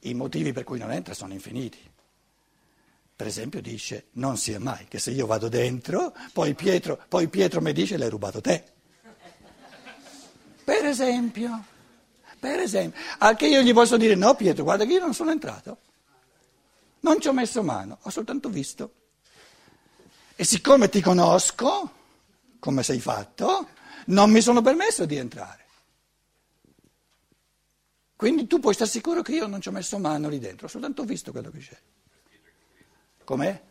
I motivi per cui non entra sono infiniti. Per esempio dice, non sia mai che se io vado dentro, poi Pietro, poi Pietro mi dice l'hai rubato te. Per esempio, per esempio, anche io gli posso dire, no Pietro, guarda che io non sono entrato, non ci ho messo mano, ho soltanto visto. E siccome ti conosco, come sei fatto, non mi sono permesso di entrare. Quindi tu puoi stare sicuro che io non ci ho messo mano lì dentro, ho soltanto visto quello che c'è. Com'è?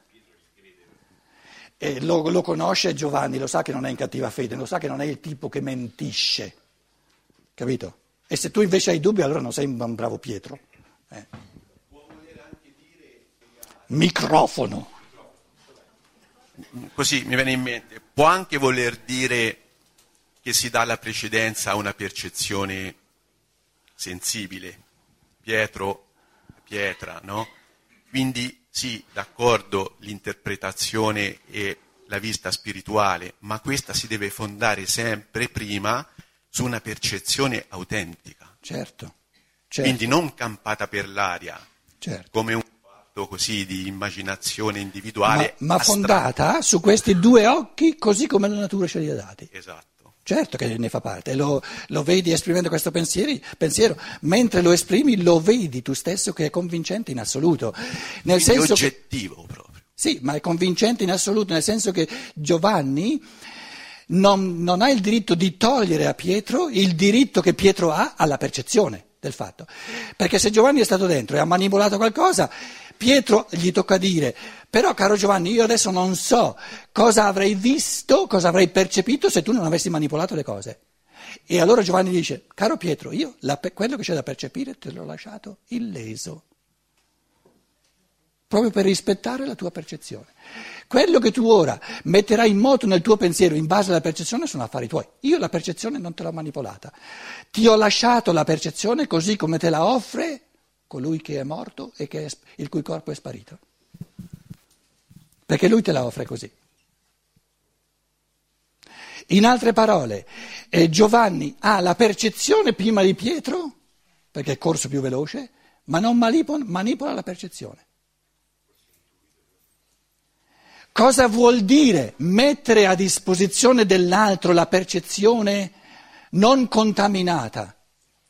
E lo, lo, conosce Giovanni, lo sa che non è in cattiva fede, lo sa che non è il tipo che mentisce, capito? E se tu invece hai dubbi allora non sei un bravo Pietro. Eh. Microfono. Così mi viene in mente, può anche voler dire che si dà la precedenza a una percezione sensibile, Pietro, pietra, no? Quindi sì, d'accordo l'interpretazione e la vista spirituale, ma questa si deve fondare sempre prima su una percezione autentica. Certo. certo. Quindi non campata per l'aria, certo. come un fatto così di immaginazione individuale. Ma, ma fondata su questi due occhi, così come la natura ce li ha dati. Esatto. Certo che ne fa parte, lo, lo vedi esprimendo questo pensieri, pensiero, mentre lo esprimi lo vedi tu stesso che è convincente in assoluto. Nel Quindi senso oggettivo che, proprio. Sì, ma è convincente in assoluto, nel senso che Giovanni non, non ha il diritto di togliere a Pietro il diritto che Pietro ha alla percezione del fatto. Perché se Giovanni è stato dentro e ha manipolato qualcosa, Pietro gli tocca dire, però caro Giovanni, io adesso non so cosa avrei visto, cosa avrei percepito se tu non avessi manipolato le cose. E allora Giovanni dice, caro Pietro, io la, quello che c'è da percepire te l'ho lasciato illeso, proprio per rispettare la tua percezione. Quello che tu ora metterai in moto nel tuo pensiero in base alla percezione sono affari tuoi. Io la percezione non te l'ho manipolata. Ti ho lasciato la percezione così come te la offre colui che è morto e è, il cui corpo è sparito. Perché lui te la offre così. In altre parole, eh, Giovanni ha la percezione prima di Pietro, perché è corso più veloce, ma non manipola, manipola la percezione. Cosa vuol dire mettere a disposizione dell'altro la percezione non contaminata?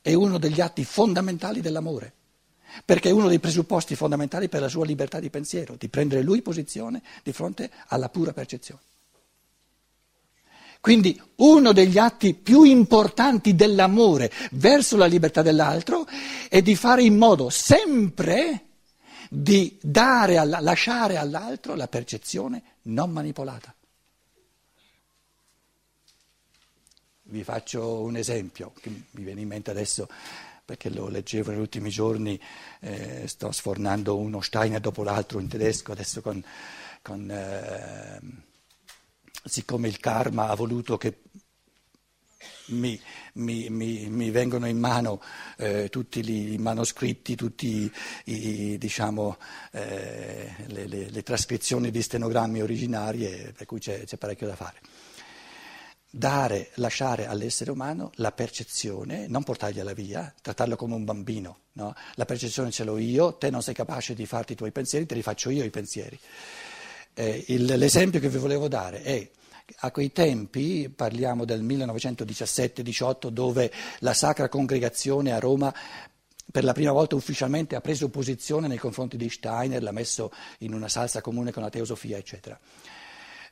È uno degli atti fondamentali dell'amore perché è uno dei presupposti fondamentali per la sua libertà di pensiero, di prendere lui posizione di fronte alla pura percezione. Quindi uno degli atti più importanti dell'amore verso la libertà dell'altro è di fare in modo sempre di dare, lasciare all'altro la percezione non manipolata. Vi faccio un esempio che mi viene in mente adesso perché lo leggevo negli ultimi giorni, eh, sto sfornando uno Steiner dopo l'altro in tedesco, adesso con, con eh, siccome il karma ha voluto che mi, mi, mi, mi vengono in mano eh, tutti i manoscritti, tutte diciamo, eh, le, le, le, trascrizioni di stenogrammi originarie, per cui c'è, c'è parecchio da fare dare, lasciare all'essere umano la percezione, non portargliela via, trattarlo come un bambino. No? La percezione ce l'ho io, te non sei capace di farti i tuoi pensieri, te li faccio io i pensieri. Eh, il, l'esempio che vi volevo dare è a quei tempi, parliamo del 1917-18, dove la Sacra Congregazione a Roma per la prima volta ufficialmente ha preso posizione nei confronti di Steiner, l'ha messo in una salsa comune con la teosofia, eccetera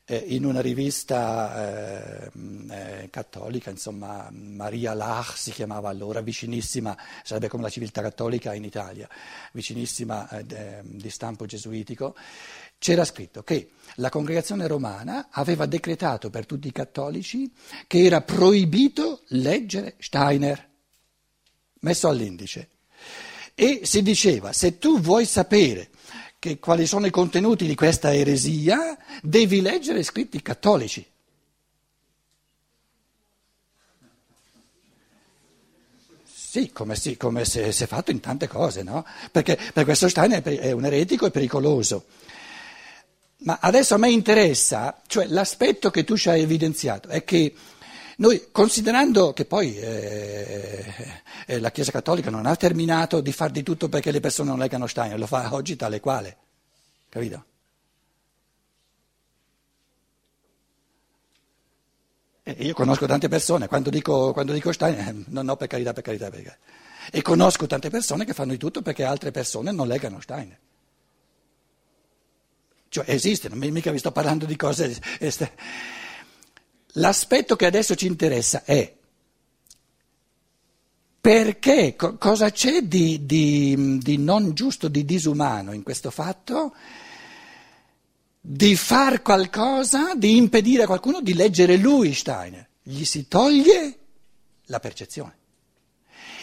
eh, in una rivista eh, eh, cattolica, insomma, Maria Lach si chiamava allora, vicinissima, sarebbe come la civiltà cattolica in Italia, vicinissima eh, di stampo gesuitico, c'era scritto che la congregazione romana aveva decretato per tutti i cattolici che era proibito leggere Steiner, messo all'indice. E si diceva, se tu vuoi sapere che, quali sono i contenuti di questa eresia, devi leggere scritti cattolici. Sì, come, sì, come si è fatto in tante cose, no? Perché per questo Stein è un eretico e pericoloso. Ma adesso a me interessa, cioè l'aspetto che tu ci hai evidenziato, è che Noi, considerando che poi eh, eh, la Chiesa Cattolica non ha terminato di far di tutto perché le persone non leggano Steiner, lo fa oggi tale quale, capito? E io conosco tante persone, quando dico, quando dico Steiner, eh, no, no, per carità, per carità, per carità. E conosco tante persone che fanno di tutto perché altre persone non leggano Steiner. Cioè esistono, mica vi sto parlando di cose... L'aspetto che adesso ci interessa è perché, co- cosa c'è di, di, di non giusto, di disumano in questo fatto di far qualcosa, di impedire a qualcuno di leggere lui Steiner. Gli si toglie la percezione.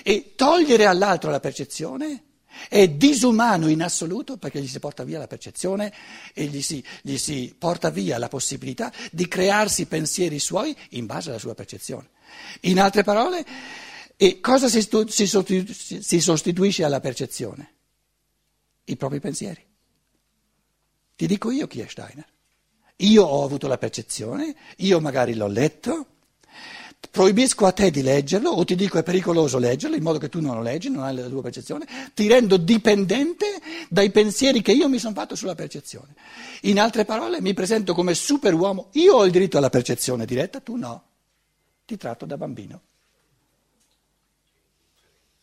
E togliere all'altro la percezione è disumano in assoluto perché gli si porta via la percezione e gli si, gli si porta via la possibilità di crearsi pensieri suoi in base alla sua percezione. In altre parole, cosa si, si sostituisce alla percezione? I propri pensieri. Ti dico io chi è Steiner. Io ho avuto la percezione, io magari l'ho letto, proibisco a te di leggerlo o ti dico è pericoloso leggerlo in modo che tu non lo leggi, non hai la tua percezione, ti rendo dipendente dai pensieri che io mi sono fatto sulla percezione. In altre parole mi presento come superuomo, io ho il diritto alla percezione diretta, tu no, ti tratto da bambino.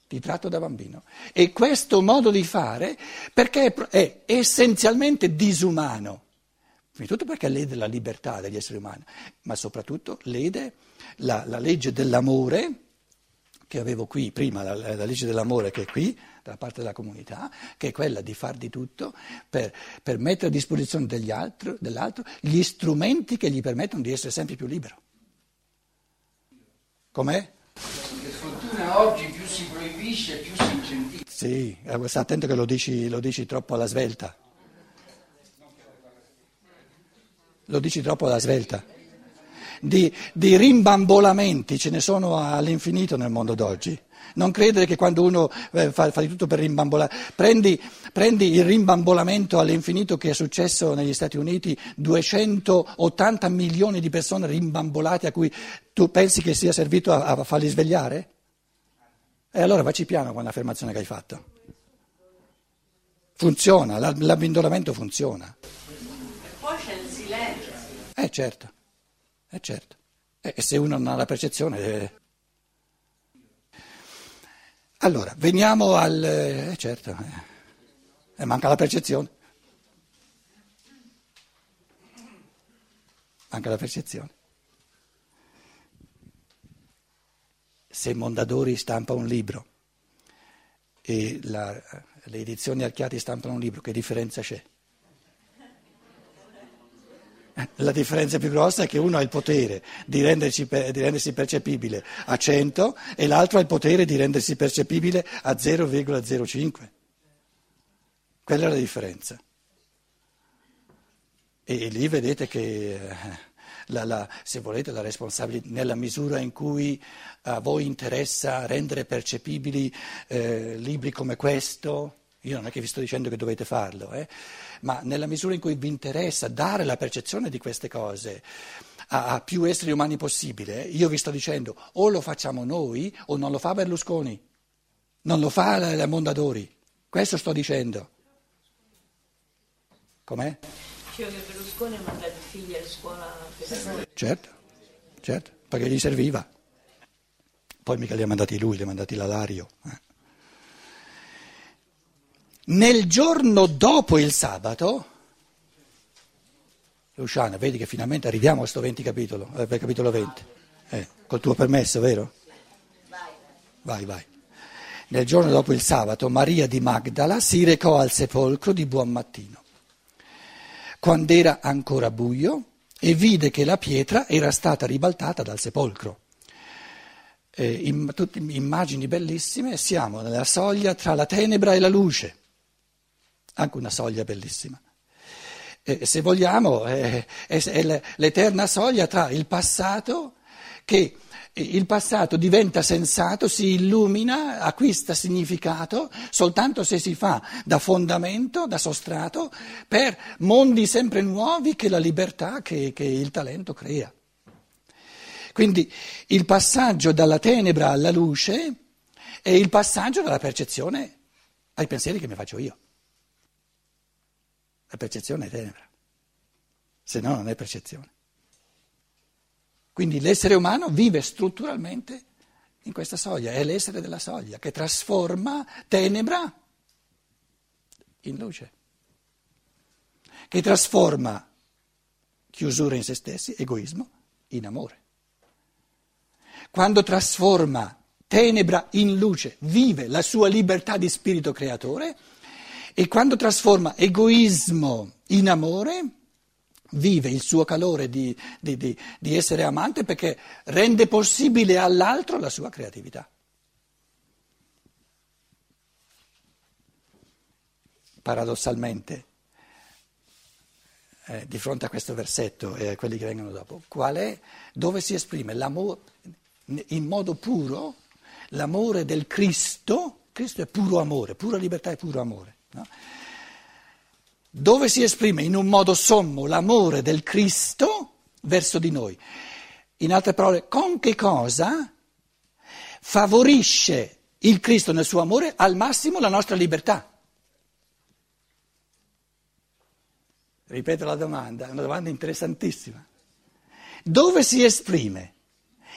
Ti tratto da bambino. E questo modo di fare, perché è essenzialmente disumano, prima di tutto perché lede la libertà degli esseri umani, ma soprattutto lede la, la legge dell'amore che avevo qui prima, la, la, legge dell'amore che è qui, da parte della comunità, che è quella di far di tutto per, per mettere a disposizione altri, dell'altro gli strumenti che gli permettono di essere sempre più libero. Com'è? Per fortuna oggi più si proibisce, più si incentiva. Sì, eh, sta attento che lo dici, lo dici troppo alla svelta. Lo dici troppo alla svelta di, di rimbambolamenti ce ne sono all'infinito nel mondo d'oggi. Non credere che quando uno eh, fa, fa, di tutto per rimbambolare, prendi, prendi, il rimbambolamento all'infinito che è successo negli Stati Uniti, 280 milioni di persone rimbambolate a cui tu pensi che sia servito a, a farli svegliare? E allora vacci piano con l'affermazione che hai fatto. Funziona, l'abbindolamento funziona. E poi c'è il silenzio. Eh certo. Eh certo, e se uno non ha la percezione... Eh... Allora, veniamo al... Eh, certo, eh, manca la percezione. Manca la percezione. Se Mondadori stampa un libro e la, le edizioni Archiati stampano un libro, che differenza c'è? La differenza più grossa è che uno ha il potere di, rendersi, di rendersi percepibile a 100 e l'altro ha il potere di rendersi percepibile a 0,05. Quella è la differenza. E lì vedete che, eh, la, la, se volete, la responsabilità, nella misura in cui a voi interessa rendere percepibili eh, libri come questo, io non è che vi sto dicendo che dovete farlo, eh, ma nella misura in cui vi interessa dare la percezione di queste cose a, a più esseri umani possibile, io vi sto dicendo o lo facciamo noi o non lo fa Berlusconi, non lo fa la, la Mondadori. Questo sto dicendo. Com'è? Dicevo che Berlusconi ha mandato i figli a scuola per Certo, certo, perché gli serviva. Poi mica li ha mandati lui, li ha mandati l'Alario. Eh. Nel giorno dopo il sabato, Luciana, vedi che finalmente arriviamo a questo 20 capitolo, eh, capitolo 20, eh, col tuo permesso, vero? Vai, vai. Nel giorno dopo il sabato, Maria di Magdala si recò al sepolcro di buon mattino, quando era ancora buio, e vide che la pietra era stata ribaltata dal sepolcro. Eh, immagini bellissime, siamo nella soglia tra la tenebra e la luce anche una soglia bellissima. E se vogliamo, è, è, l'eterna soglia tra il passato che il passato diventa sensato, si illumina, acquista significato soltanto se si fa da fondamento, da sostrato, per mondi sempre nuovi che la libertà, che, che il talento crea. Quindi il passaggio dalla tenebra alla luce è il passaggio dalla percezione ai pensieri che mi faccio io. La percezione è tenebra, se no non è percezione. Quindi l'essere umano vive strutturalmente in questa soglia, è l'essere della soglia che trasforma tenebra in luce, che trasforma chiusura in se stessi, egoismo, in amore. Quando trasforma tenebra in luce, vive la sua libertà di spirito creatore e quando trasforma egoismo in amore, vive il suo calore di, di, di, di essere amante perché rende possibile all'altro la sua creatività. Paradossalmente, eh, di fronte a questo versetto e a quelli che vengono dopo, qual è, dove si esprime in modo puro, l'amore del Cristo, Cristo è puro amore, pura libertà e puro amore. No? dove si esprime in un modo sommo l'amore del Cristo verso di noi. In altre parole, con che cosa favorisce il Cristo nel suo amore al massimo la nostra libertà? Ripeto la domanda, è una domanda interessantissima. Dove si esprime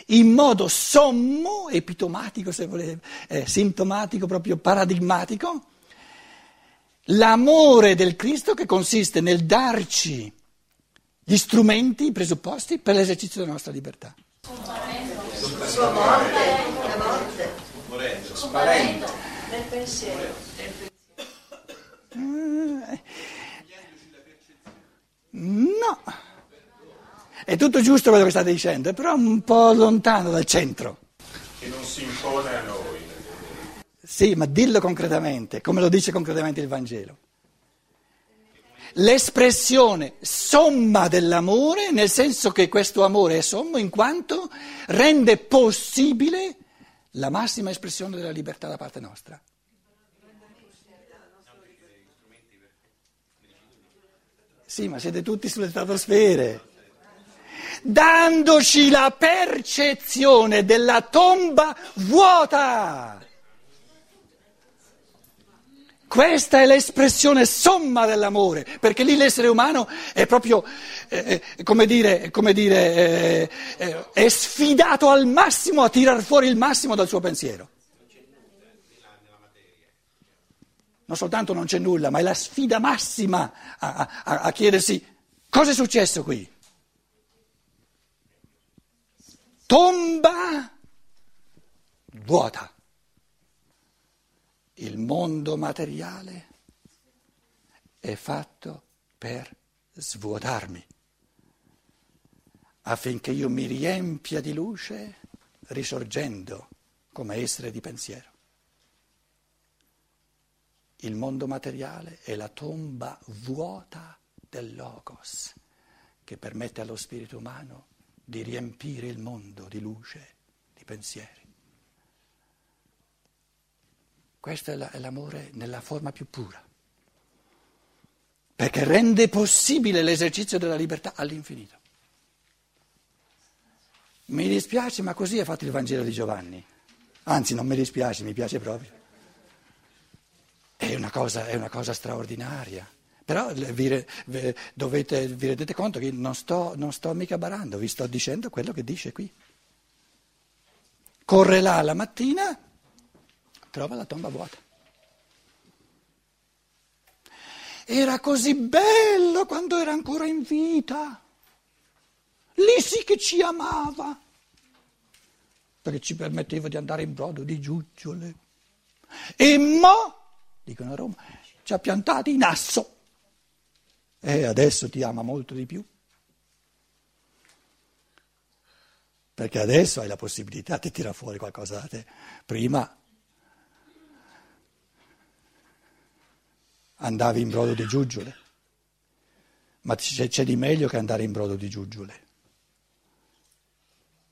in modo sommo, epitomatico se volete, eh, sintomatico, proprio paradigmatico, L'amore del Cristo che consiste nel darci gli strumenti, i presupposti per l'esercizio della nostra libertà. Sua morte, la morte, scomparendo nel pensiero. No, è tutto giusto quello che state dicendo, però un po' lontano dal centro. Che non si impone a noi. Sì, ma dillo concretamente, come lo dice concretamente il Vangelo. L'espressione somma dell'amore, nel senso che questo amore è sommo in quanto rende possibile la massima espressione della libertà da parte nostra. Sì, ma siete tutti sulle stratosfere. Dandoci la percezione della tomba vuota. Questa è l'espressione somma dell'amore, perché lì l'essere umano è proprio, eh, eh come dire, come dire eh, eh, è sfidato al massimo a tirar fuori il massimo dal suo pensiero. Non soltanto non c'è nulla, ma è la sfida massima a, a, a chiedersi cosa è successo qui. Tomba vuota il mondo materiale è fatto per svuotarmi, affinché io mi riempia di luce risorgendo come essere di pensiero. Il mondo materiale è la tomba vuota del Logos che permette allo spirito umano di riempire il mondo di luce, di pensieri. Questo è l'amore nella forma più pura, perché rende possibile l'esercizio della libertà all'infinito. Mi dispiace, ma così è fatto il Vangelo di Giovanni. Anzi, non mi dispiace, mi piace proprio. È una cosa, è una cosa straordinaria. Però vi, dovete, vi rendete conto che non sto, non sto mica barando, vi sto dicendo quello che dice qui. Corre là la mattina trova la tomba vuota. Era così bello quando era ancora in vita. Lì sì che ci amava, perché ci permetteva di andare in brodo di giuggiole. E mo, dicono a Roma, ci ha piantati in asso. E adesso ti ama molto di più. Perché adesso hai la possibilità di tirare fuori qualcosa da te. Prima andavi in brodo di giuggiole, ma c'è, c'è di meglio che andare in brodo di giuggiole,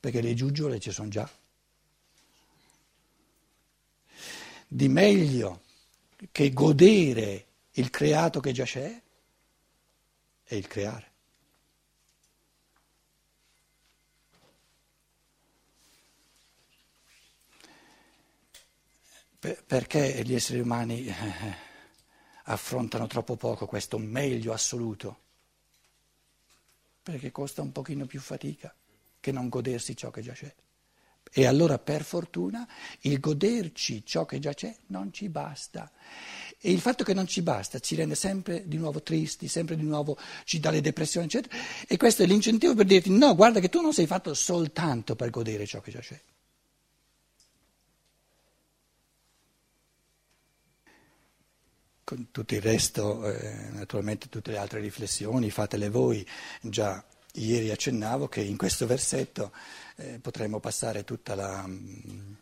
perché le giuggiole ci sono già. Di meglio che godere il creato che già c'è è il creare. perché gli esseri umani affrontano troppo poco questo meglio assoluto? Perché costa un pochino più fatica che non godersi ciò che già c'è. E allora per fortuna il goderci ciò che già c'è non ci basta. E il fatto che non ci basta ci rende sempre di nuovo tristi, sempre di nuovo ci dà le depressioni, eccetera. E questo è l'incentivo per dirti no, guarda che tu non sei fatto soltanto per godere ciò che già c'è. Tutto il resto, eh, naturalmente tutte le altre riflessioni, fatele voi. Già ieri accennavo che in questo versetto eh, potremmo passare tutta la... Mm,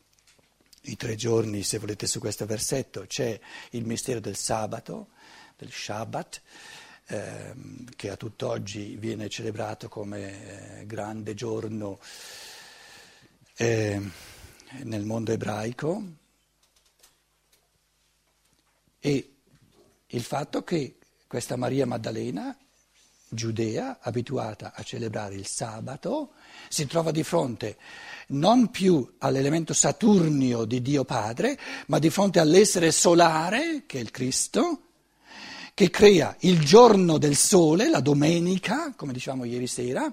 i tre giorni, se volete, su questo versetto, c'è il mistero del sabato, del Shabbat, ehm, che a tutt'oggi viene celebrato come eh, grande giorno eh, nel mondo ebraico, e il fatto che questa Maria Maddalena, giudea, abituata a celebrare il sabato, si trova di fronte non più all'elemento saturnio di Dio Padre, ma di fronte all'essere solare, che è il Cristo, che crea il giorno del sole, la domenica, come diciamo ieri sera,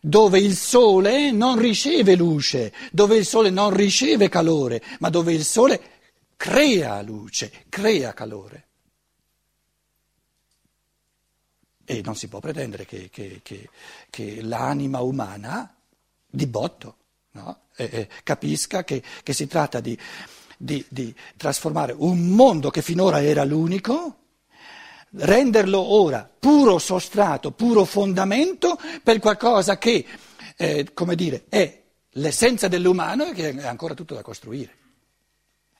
dove il sole non riceve luce, dove il sole non riceve calore, ma dove il sole crea luce, crea calore. E non si può pretendere che, che, che, che l'anima umana di botto no? eh, eh, capisca che, si tratta di, di, di trasformare un mondo che finora era l'unico, renderlo ora puro sostrato, puro fondamento per qualcosa che, eh, come dire, è l'essenza dell'umano e che è ancora tutto da costruire.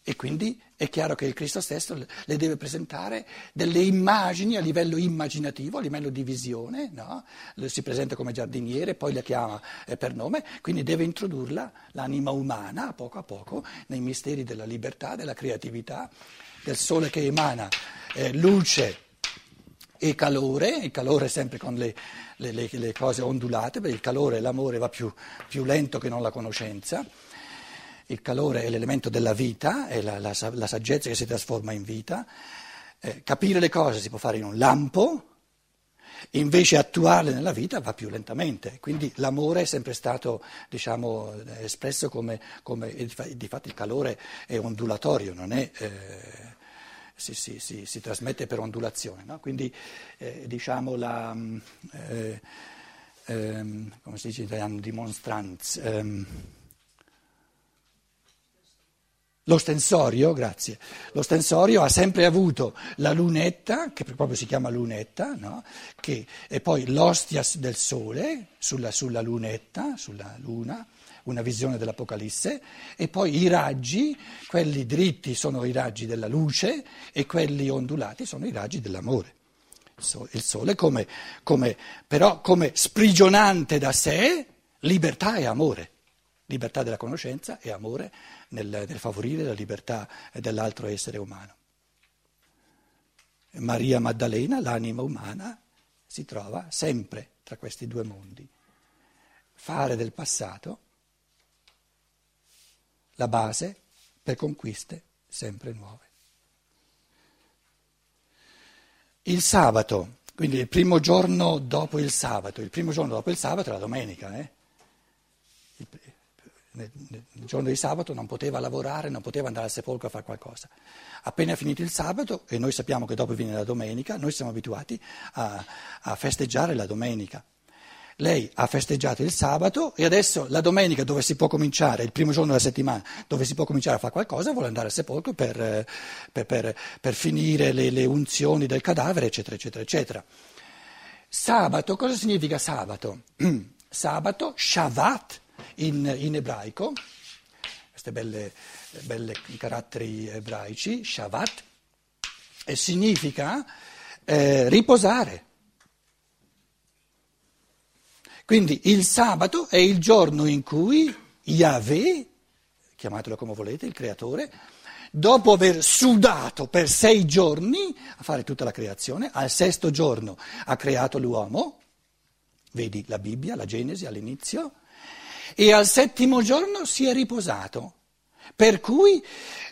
E quindi è chiaro che il Cristo stesso le deve presentare delle immagini a livello immaginativo, a livello di visione, no? si presenta come giardiniere, poi la chiama eh, per nome, quindi deve introdurla, l'anima umana, a poco a poco, nei misteri della libertà, della creatività, del sole che emana eh, luce e calore, il calore sempre con le, le, le, le cose ondulate, perché il calore, l'amore va più, più lento che non la conoscenza il calore è l'elemento della vita, è la, la, la saggezza che si trasforma in vita. Eh, capire le cose si può fare in un lampo, invece attuarle nella vita va più lentamente. Quindi l'amore è sempre stato diciamo, espresso come, come di fatto il calore è ondulatorio, non è, eh, si, si, si, si, trasmette per ondulazione. No? Quindi eh, diciamo la, eh, ehm, come si dice in italiano, dimontranza. Ehm, lo stensorio, grazie, lo stensorio ha sempre avuto la lunetta, che proprio si chiama lunetta, no? che, e poi l'ostia del sole sulla, sulla lunetta, sulla luna, una visione dell'Apocalisse, e poi i raggi, quelli dritti sono i raggi della luce e quelli ondulati sono i raggi dell'amore. Il sole come, come, però come sprigionante da sé libertà e amore libertà della conoscenza e amore nel, nel favorire la libertà dell'altro essere umano. Maria Maddalena, l'anima umana, si trova sempre tra questi due mondi. Fare del passato la base per conquiste sempre nuove. Il sabato, quindi il primo giorno dopo il sabato, il primo giorno dopo il sabato è la domenica, eh? Nel giorno di sabato non poteva lavorare, non poteva andare al sepolcro a fare qualcosa. Appena finito il sabato, e noi sappiamo che dopo viene la domenica, noi siamo abituati a, a festeggiare la domenica. Lei ha festeggiato il sabato e adesso la domenica dove si può cominciare, il primo giorno della settimana, dove si può cominciare a fare qualcosa, vuole andare al sepolcro per, per, per, per finire le, le unzioni del cadavere, eccetera, eccetera, eccetera. Sabato, cosa significa sabato? sabato, Shavat, in, in ebraico, queste belle, belle caratteri ebraici, Shabbat, e significa eh, riposare. Quindi il sabato è il giorno in cui Yahweh, chiamatelo come volete, il creatore, dopo aver sudato per sei giorni a fare tutta la creazione, al sesto giorno ha creato l'uomo, vedi la Bibbia, la Genesi all'inizio, e al settimo giorno si è riposato. Per cui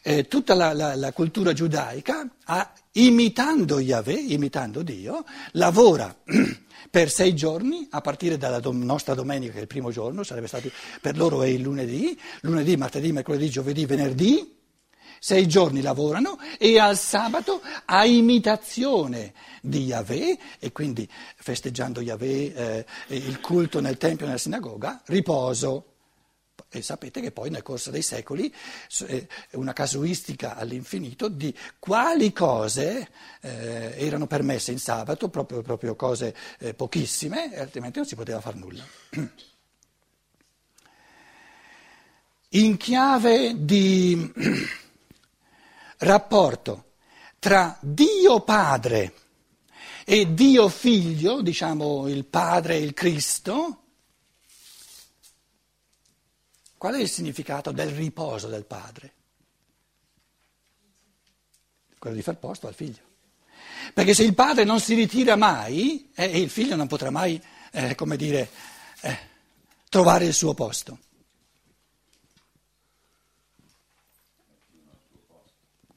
eh, tutta la, la, la, cultura giudaica, ha, imitando Yahweh, imitando Dio, lavora per sei giorni, a partire dalla dom- nostra domenica, che è il primo giorno, sarebbe stato, per loro è il lunedì, lunedì, martedì, mercoledì, giovedì, venerdì, sei giorni lavorano e al sabato a imitazione di Yahweh, e quindi festeggiando Yahweh, eh, il culto nel tempio e nella sinagoga, riposo. E sapete che poi nel corso dei secoli è una casuistica all'infinito di quali cose eh, erano permesse in sabato, proprio, proprio cose eh, pochissime, altrimenti non si poteva fare nulla. In chiave di rapporto tra Dio Padre e Dio Figlio, diciamo il Padre e il Cristo, Qual è il significato del riposo del padre? Quello di far posto al figlio. Perché se il padre non si ritira mai, eh, il figlio non potrà mai, eh, come dire, eh, trovare il suo posto.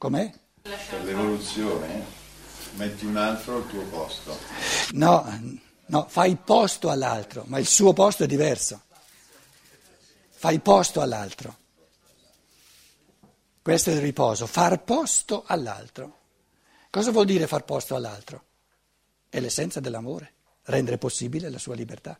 Com'è? Per l'evoluzione metti un altro al tuo posto. No, no, fai posto all'altro, ma il suo posto è diverso fai posto all'altro. Questo è il riposo, far posto all'altro. Cosa vuol dire far posto all'altro? È l'essenza dell'amore, rendere possibile la sua libertà.